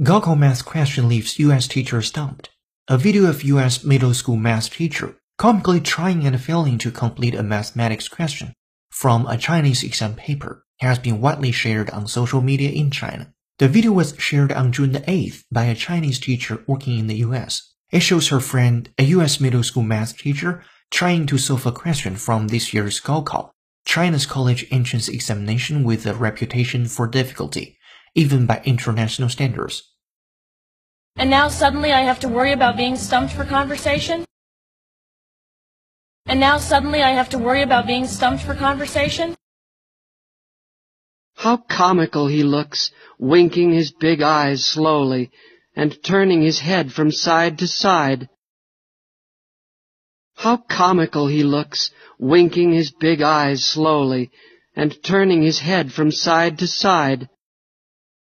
Gaokao math question leaves U.S. teacher stumped. A video of U.S. middle school math teacher comically trying and failing to complete a mathematics question from a Chinese exam paper has been widely shared on social media in China. The video was shared on June 8 by a Chinese teacher working in the U.S. It shows her friend, a U.S. middle school math teacher, trying to solve a question from this year's Gaokao, China's college entrance examination with a reputation for difficulty even by international standards. And now suddenly I have to worry about being stumped for conversation? And now suddenly I have to worry about being stumped for conversation? How comical he looks, winking his big eyes slowly, and turning his head from side to side. How comical he looks, winking his big eyes slowly, and turning his head from side to side.